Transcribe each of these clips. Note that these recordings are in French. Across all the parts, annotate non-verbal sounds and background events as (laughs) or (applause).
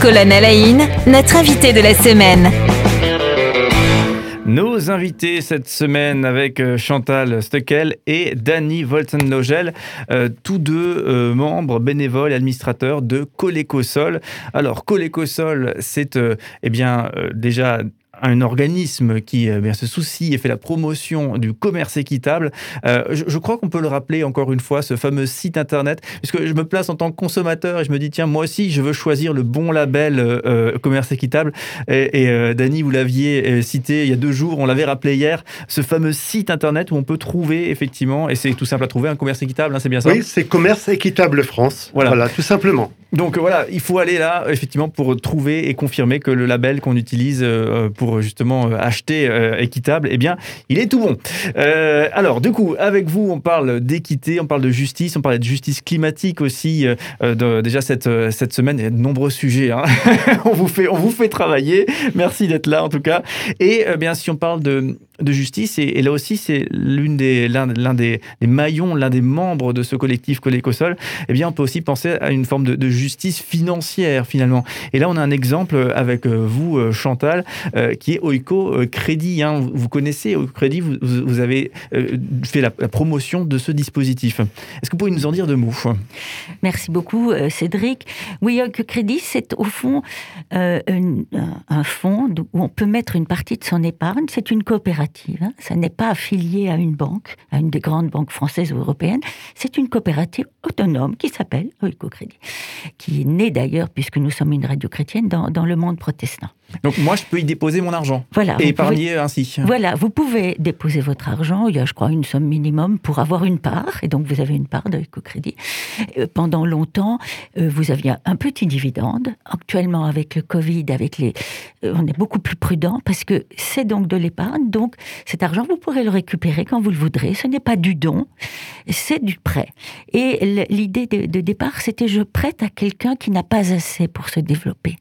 Colonne Alain, notre invité de la semaine. Nos invités cette semaine avec euh, Chantal Steckel et Danny Voltenlogel, euh, tous deux euh, membres bénévoles et administrateurs de Colécosol. Alors Colécosol, c'est eh bien déjà un organisme qui eh bien, se soucie et fait la promotion du commerce équitable. Euh, je, crois qu'on peut le rappeler encore une fois, ce fameux site internet, puisque je me place en tant que consommateur et je me dis, tiens, moi aussi, je veux choisir le bon label euh, euh, commerce équitable. Et, et Dany, vous l'aviez cité il y a deux jours, on l'avait rappelé hier, ce fameux site internet où on peut trouver effectivement, et c'est tout simple à trouver, un commerce équitable, hein, c'est bien ça Oui, c'est Commerce Équitable France. Voilà. voilà, tout simplement. Donc voilà, il faut aller là, effectivement, pour trouver et confirmer que le label qu'on utilise pour justement euh, acheter euh, équitable, eh bien, il est tout bon. Euh, alors, du coup, avec vous, on parle d'équité, on parle de justice, on parle de justice climatique aussi. déjà cette, cette semaine, il y a de nombreux sujets. Hein. (laughs) on, vous fait, on vous fait travailler. Merci d'être là, en tout cas. Et bien, si on parle de de justice. Et, là aussi, c'est l'un des, l'un, des, maillons, l'un des membres de ce collectif Colécosol. Eh bien, on peut aussi penser à une forme de, justice financière, finalement. Et là, on a un exemple avec euh, vous, euh, Chantal, euh, qui est Oiko Crédit. Hein. Vous connaissez Oiko Crédit, vous, vous avez fait la, promotion de ce dispositif. Est-ce que vous pouvez nous en dire deux mots? Merci beaucoup, Cédric. Oui, Oiko Crédit, c'est au fond un, un fonds où on peut mettre une partie de son épargne. C'est une coopérative Hein. Ça n'est pas affilié à une banque, à une des grandes banques françaises ou européennes. C'est une coopérative autonome qui s'appelle Oico Crédit, qui est née d'ailleurs, puisque nous sommes une radio chrétienne, dans, dans le monde protestant. Donc moi, je peux y déposer mon argent voilà, et épargner ainsi. Voilà, vous pouvez déposer votre argent. Il y a, je crois, une somme minimum pour avoir une part. Et donc, vous avez une part de crédit euh, pendant longtemps, euh, vous aviez un petit dividende. Actuellement, avec le Covid, avec les, euh, on est beaucoup plus prudent parce que c'est donc de l'épargne. Donc, cet argent, vous pourrez le récupérer quand vous le voudrez. Ce n'est pas du don, c'est du prêt. Et l'idée de, départ, c'était je prête à quelqu'un qui n'a pas assez pour se développer.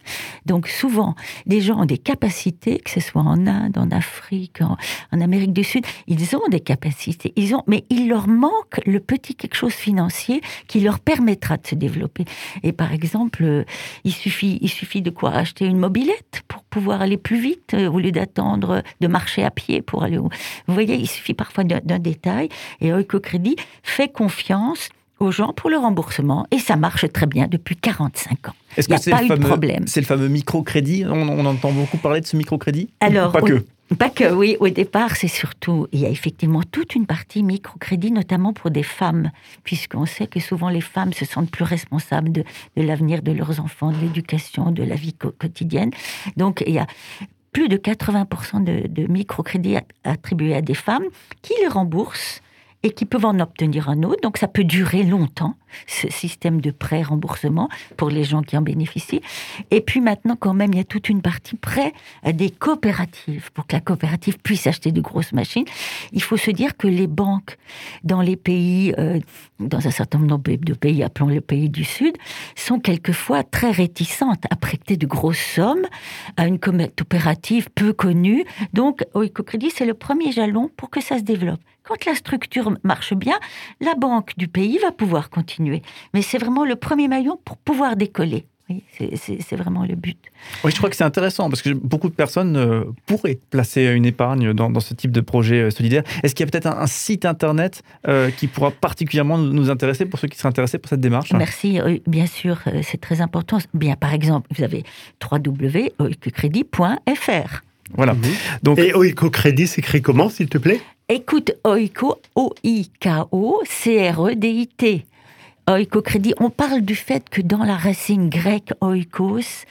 Donc, souvent, des gens ont des capacités, que ce soit en Inde, en Afrique, en, Amérique du Sud, ils ont des capacités, ils ont, mais il leur manque le petit quelque chose financier qui leur permettra de se développer. Et par exemple, euh, il suffit, il suffit de quoi? Acheter une mobilette pour pouvoir aller plus vite euh, au lieu d'attendre de marcher à pied pour aller. Où... Vous voyez, il suffit parfois d'un détail. Et Oikocrédit fait confiance aux gens pour le remboursement et ça marche très bien depuis 45 ans. Est-ce que c'est le, fameux, c'est le fameux microcrédit? On, entend beaucoup parler de ce microcrédit? Alors, pas que? Pas que, oui. Au départ, c'est surtout, il y a effectivement toute une partie microcrédit, notamment pour des femmes, puisqu'on sait que souvent les femmes se sentent plus responsables de, l'avenir de leurs enfants, de l'éducation, de la vie quotidienne. Donc, il y a plus de 80% de, de microcrédits attribués à des femmes qui les remboursent et qui peuvent en obtenir un autre. Donc ça peut durer longtemps, ce système de prêt-remboursement pour les gens qui en bénéficient. Et puis maintenant, quand même, il y a toute une partie prêt des coopératives. Pour que la coopérative puisse acheter de grosses machines, il faut se dire que les banques dans les pays, euh, dans un certain nombre de pays, appelons le pays du Sud, sont quelquefois très réticentes à prêter de grosses sommes à une coopérative peu connue. Donc, Oikocrédit, c'est le premier jalon pour que ça se développe. Quand la structure marche bien, la banque du pays va pouvoir continuer. Mais c'est vraiment le premier maillon pour pouvoir décoller. Oui, c'est vraiment le but. Oui, je crois que c'est intéressant parce que beaucoup de personnes euh, pourraient placer une épargne dans, ce type de projet euh, solidaire. Est-ce qu'il y a peut-être un, site internet euh, qui pourra particulièrement nous intéresser pour ceux qui seraient intéressés pour cette démarche? Merci, bien sûr, c'est très important. Bien, par exemple, vous avez www.crédit.fr. Voilà. Mhm. Donc, Et s'écrit comment, s'il te plaît? Écoute, Oiko, O-I-K-O, C-R-E-D-I-T. Oikocrédit, on parle du fait que dans la racine grecque oikos,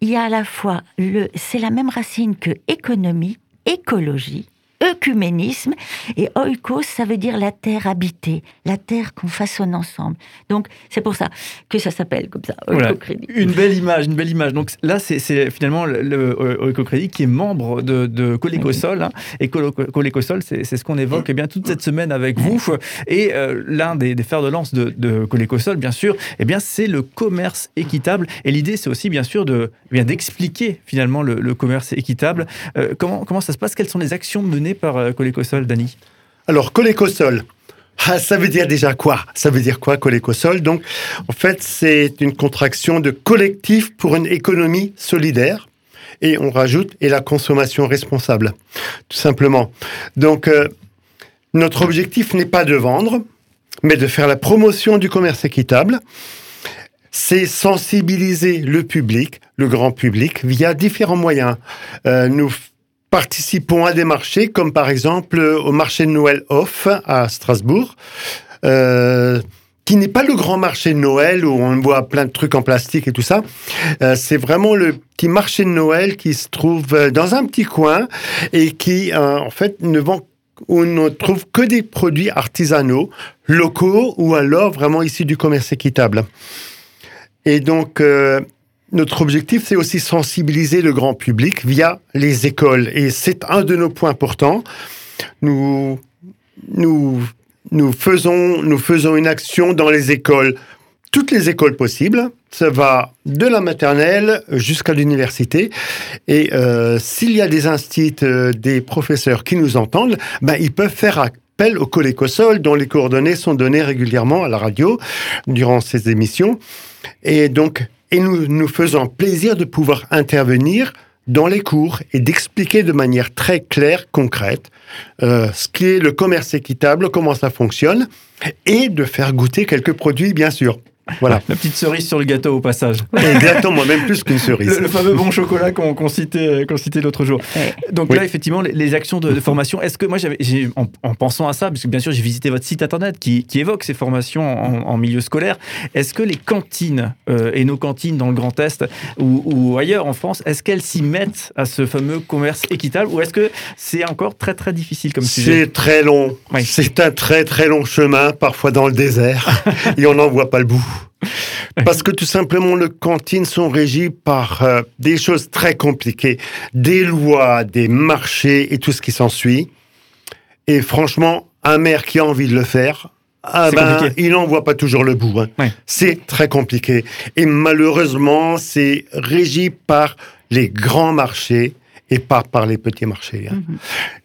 il y a à la fois le, c'est la même racine que économie, écologie, œcuménisme. Et oikos, ça veut dire la terre habitée, la terre qu'on façonne ensemble. Donc, c'est pour ça que ça s'appelle comme ça, Oikocrédit. Une belle image, une belle image. Donc là, c'est finalement le, Oikocrédit qui est membre de, de Colécosol. Hein. et Colécosol, c'est ce qu'on évoque eh bien, toute cette semaine avec vous. Et euh, l'un des, fers de lance de, de Colécosol, bien sûr, eh bien, c'est le commerce équitable. Et l'idée, c'est aussi, bien sûr, de eh bien d'expliquer finalement le, commerce équitable. Euh, comment, comment ça se passe? Quelles sont les actions menées par euh, Colécosol, Dany Alors, Colécosol, ah, ça veut dire déjà quoi? Ça veut dire quoi, Colécosol? Donc, en fait, c'est une contraction de collectif pour une économie solidaire. Et on rajoute, et la consommation responsable, tout simplement. Donc, euh, notre objectif n'est pas de vendre, mais de faire la promotion du commerce équitable. C'est sensibiliser le public, le grand public, via différents moyens. Euh, nous participons à des marchés, comme par exemple au marché de Noël Off à Strasbourg. Euh, qui n'est pas le grand marché de Noël où on voit plein de trucs en plastique et tout ça. Euh, c'est vraiment le petit marché de Noël qui se trouve dans un petit coin et qui, en fait, ne vend où on ne trouve que des produits artisanaux, locaux ou alors vraiment issus du commerce équitable. Et donc, euh, notre objectif, c'est aussi sensibiliser le grand public via les écoles. Et c'est un de nos points importants. Nous, nous, nous, faisons, nous faisons une action dans les écoles toutes les écoles possibles. Ça va de la maternelle jusqu'à l'université. Et euh, s'il y a des instituts, euh, des professeurs qui nous entendent, ben, ils peuvent faire appel au Colécosol, dont les coordonnées sont données régulièrement à la radio durant ces émissions. Et donc, et nous nous faisons plaisir de pouvoir intervenir dans les cours et d'expliquer de manière très claire, concrète, euh, ce qu'est le commerce équitable, comment ça fonctionne, et de faire goûter quelques produits, bien sûr. Voilà. La petite cerise sur le gâteau au passage. Exactement, même plus qu'une cerise. Le, fameux bon chocolat qu'on citait, citait l'autre jour. Donc là, effectivement, les, actions de, formation, est-ce que moi, j'avais, en, en, pensant à ça, parce que bien sûr, j'ai visité votre site internet qui, évoque ces formations en, milieu scolaire, est-ce que les cantines euh, et nos cantines dans le Grand Est ou, ailleurs en France, est-ce qu'elles s'y mettent à ce fameux commerce équitable ou est-ce que c'est encore très très difficile comme sujet? C'est très long. C'est un très très long chemin, parfois dans le désert, (laughs) et on n'en voit pas le bout. Parce que tout simplement, les cantines sont régies par euh, des choses très compliquées, des lois, des marchés et tout ce qui s'ensuit. Et franchement, un maire qui a envie de le faire, ah ben, il n'en voit pas toujours le bout. Hein. C'est très compliqué. Et malheureusement, c'est régi par les grands marchés et pas par les petits marchés. Hein. Mhm.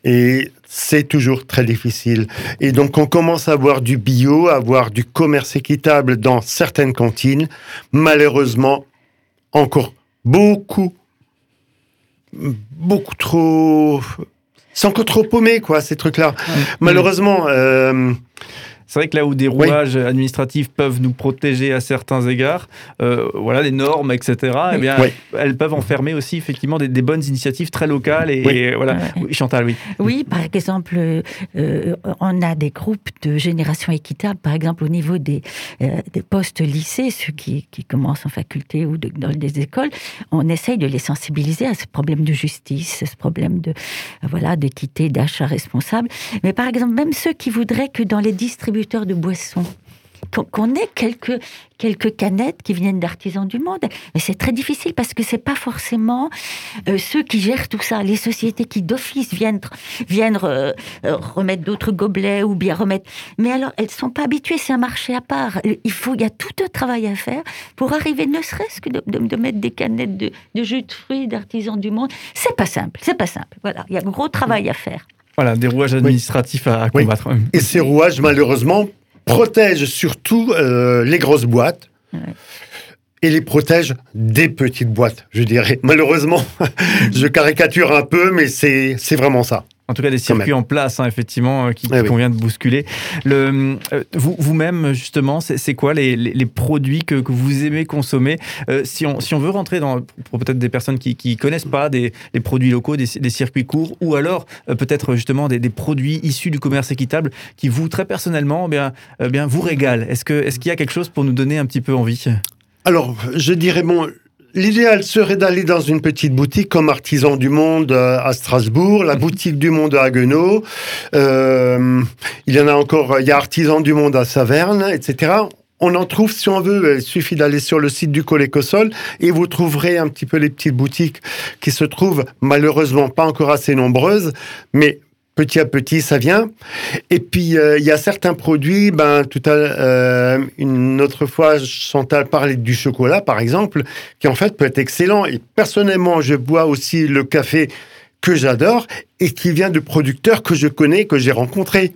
Et c'est toujours très difficile. Et donc, on commence à voir du bio, à voir du commerce équitable dans certaines cantines. Malheureusement, encore beaucoup, beaucoup trop. C'est encore trop paumé, quoi, ces trucs-là. Malheureusement, euh, c'est vrai que là où des rouages administratifs peuvent nous protéger à certains égards, euh, voilà, des normes, etc., eh bien, elles peuvent enfermer aussi effectivement des, bonnes initiatives très locales. Et, voilà, Chantal, oui. Oui, par exemple, euh, on a des groupes de génération équitable, par exemple au niveau des, euh, des postes lycées, ceux qui, qui, commencent en faculté ou dans des écoles, on essaye de les sensibiliser à ce problème de justice, ce problème de voilà d'équité, d'achat responsable. Mais par exemple, même ceux qui voudraient que dans les distributions de boissons qu'on ait quelques, quelques canettes qui viennent d'artisans du monde. Mais c'est très difficile parce que c'est pas forcément euh, ceux qui gèrent tout ça, les sociétés qui d'office viennent, viennent euh, euh, remettre d'autres gobelets ou bien remettre. Mais alors, elles sont pas habituées, c'est un marché à part. Il faut, il y a tout un travail à faire pour arriver, ne serait-ce que de, mettre des canettes de, de jus de fruits d'artisans du monde. C'est pas simple, c'est pas simple. Voilà, il y a un gros travail à faire. Voilà, des rouages administratifs à, combattre. Et ces rouages, malheureusement, protègent surtout euh, les grosses boîtes. Et les protègent des petites boîtes, je dirais. Malheureusement, (laughs) je caricature un peu, mais c'est vraiment ça. En tout cas, des circuits en place, hein, effectivement, euh, qui, eh convient de bousculer. Le, euh, vous, vous-même, justement, c'est, quoi les, les, produits que, que, vous aimez consommer? Euh, si, on, si on veut rentrer dans, pour peut-être des personnes qui ne connaissent pas des, des, produits locaux, des, des, circuits courts, ou alors peut-être justement des, produits issus du commerce équitable qui vous, très personnellement, eh bien, eh bien, vous régalent. Est-ce, que, est-ce qu'il y a quelque chose pour nous donner un petit peu envie? Alors, je dirais, bon, L'idéal serait d'aller dans une petite boutique comme Artisan du Monde euh, à Strasbourg, la boutique du Monde à Haguenau. Euh, il y en a encore, il y a Artisan du Monde à Saverne, etc. On en trouve si on veut. Il suffit d'aller sur le site du Colécosol et vous trouverez un petit peu les petites boutiques qui se trouvent malheureusement pas encore assez nombreuses, mais petit à petit, ça vient. Et puis, euh, il y a certains produits, ben, tout à euh, une autre fois, Chantal parlait du chocolat, par exemple, qui en fait peut être excellent. Et personnellement, je bois aussi le café que j'adore et qui vient de producteurs que je connais, que j'ai rencontrés.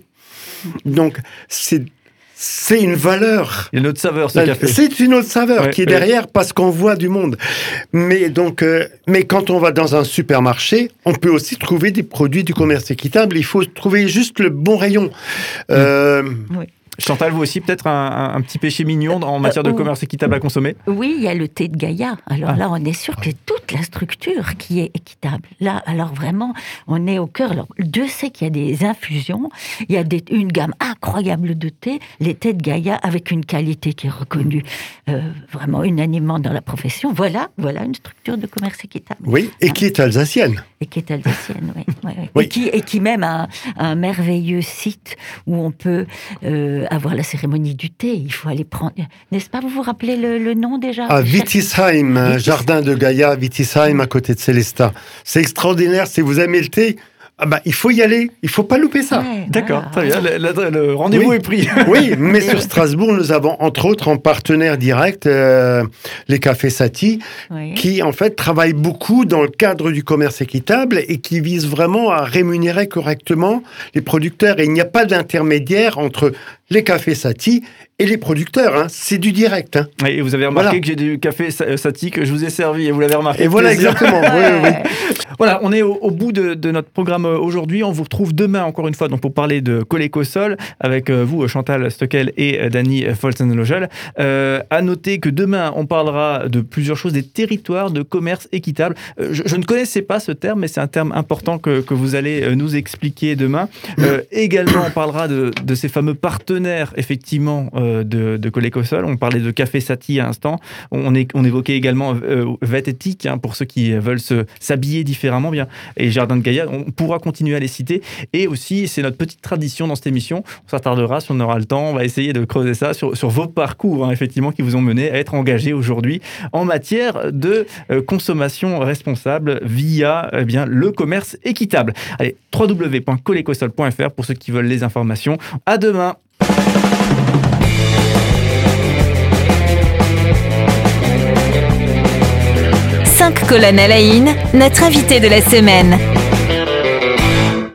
Donc, c'est c'est une valeur. Il y a une autre saveur, ce café. C'est une autre saveur Ouais, qui est ouais. derrière parce qu'on voit du monde. Mais donc, euh, mais quand on va dans un supermarché, on peut aussi trouver des produits du commerce équitable. Il faut trouver juste le bon rayon. Euh, Chantal, vous aussi, peut-être un, un- un petit péché mignon en matière de commerce équitable à consommer? Oui, il y a le thé de Gaïa. Alors Ah. là, on est sûr que toute la structure qui est équitable. Là, alors vraiment, on est au cœur. Alors, Dieu sait qu'il y a des infusions, il y a des- une gamme incroyable de thé, les thés de Gaïa avec une qualité qui est reconnue euh, vraiment unanimement dans la profession. Voilà, voilà une structure de commerce équitable. oui, et qui est alsacienne. Et qui est alsacienne, oui. oui, oui. Oui. Et, qui, et qui même a un, un merveilleux site où on peut euh, avoir la cérémonie du thé. Il faut aller prendre. N'est-ce pas Vous vous rappelez le, le nom déjà À Wittisheim, un Wittis- jardin de Gaïa, Wittisheim, à côté de Célestat. C'est extraordinaire. Si vous aimez le thé, ah bah, il faut y aller. Il faut pas louper ça. Ouais, D'accord, voilà. très bien. Le, le- le rendez-vous Oui. est pris. (laughs) Oui, (laughs) mais sur Strasbourg, nous avons entre autres en partenaire direct euh, les cafés Satie, Oui. qui en fait travaillent beaucoup dans le cadre du commerce équitable et qui visent vraiment à rémunérer correctement les producteurs. Et il n'y a pas d'intermédiaire entre les cafés Satie et les producteurs. hein. C'est du direct. hein. Et vous avez remarqué Voilà. que j'ai du café sa- Sati que je vous ai servi et vous l'avez remarqué. Et voilà Plaisir. exactement. oui, oui, oui. (laughs) Voilà, on est au, au bout de, de notre programme euh, aujourd'hui. On vous retrouve demain encore une fois donc pour parler de Coléco-Sol avec euh, vous, euh, Chantal Stockel et euh, Dany Folzenlogel. Euh, à noter que demain, on parlera de plusieurs choses, des territoires de commerce équitable. Euh, je, je ne connaissais pas ce terme, mais c'est un terme important que, que vous allez euh, nous expliquer demain. Euh, également, on parlera de, de ces fameux partenaires, effectivement, euh, de, de Coléco-Sol. On parlait de Café Sati à l'instant. On, évoquait également euh, Vététique, hein, pour ceux qui veulent se- s'habiller différemment bien. Et Jardin de Gaïa, on pourra continuer à les citer. Et aussi, c'est notre petite tradition dans cette émission. On s'attardera, si on aura le temps, on va essayer de creuser ça sur, sur vos parcours, hein, effectivement, qui vous ont mené à être engagés aujourd'hui en matière de euh, consommation responsable via eh bien, le commerce équitable. Allez, www.colecosol.fr pour ceux qui veulent les informations. À demain! Cinq colonnes à la une, notre invité de la semaine.